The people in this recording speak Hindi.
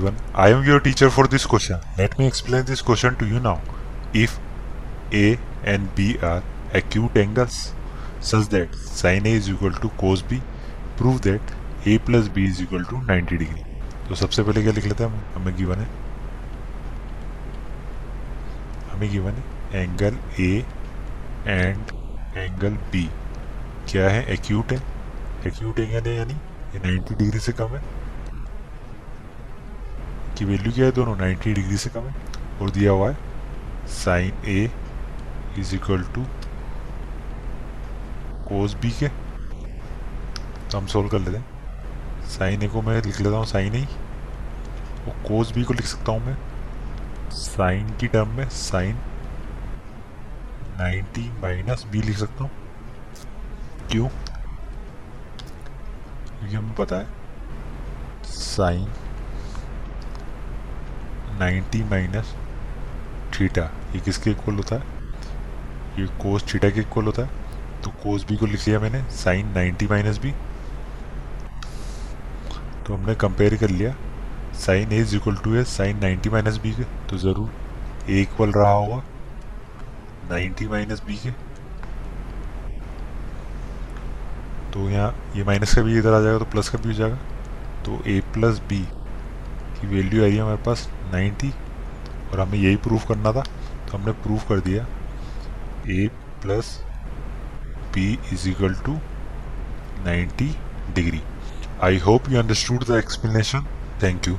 everyone, I am your teacher for this question. Let me explain this question to you now. If A and B are acute angles such that sin A is equal to cos B, prove that A plus B is equal to 90 degree. तो सबसे पहले क्या लिख लेते हैं हम हमें गिवन है हमें गिवन है angle A and angle B क्या है एक्यूट है एक्यूट एंगल है यानी ये 90 डिग्री से कम है की वैल्यू क्या है? दोनों 90 डिग्री से कम है। और दिया हुआ है sine A is equal to cos B के। तो हम सोल्व कर लेते हैं। साइन ए को मैं लिख लेता हूँ साइन ए और कोस बी को लिख सकता हूँ मैं साइन की टर्म में साइन 90 माइनस बी लिख सकता हूँ। क्यों? क्योंकि हमें पता है साइन 90 माइनस थीटा, ये किसके इक्वल होता है? ये कोस थीटा के इक्वल होता है। तो कोस बी को लिख लिया मैंने साइन 90 माइनस बी तो हमने कंपेयर कर लिया। Sine A is equal to है साइन 90 माइनस बी के। तो ज़रूर ए इक्वल रहा होगा 90 माइनस बी के। तो यहाँ ये माइनस का भी इधर आ जाएगा तो प्लस का भी हो जाएगा। तो ए प्लस बी की वैल्यू आई है हमारे पास 90 और हमें यही प्रूफ करना था तो हमने प्रूफ कर दिया। A plus P is equal to 90 degree I hope you understood the explanation thank you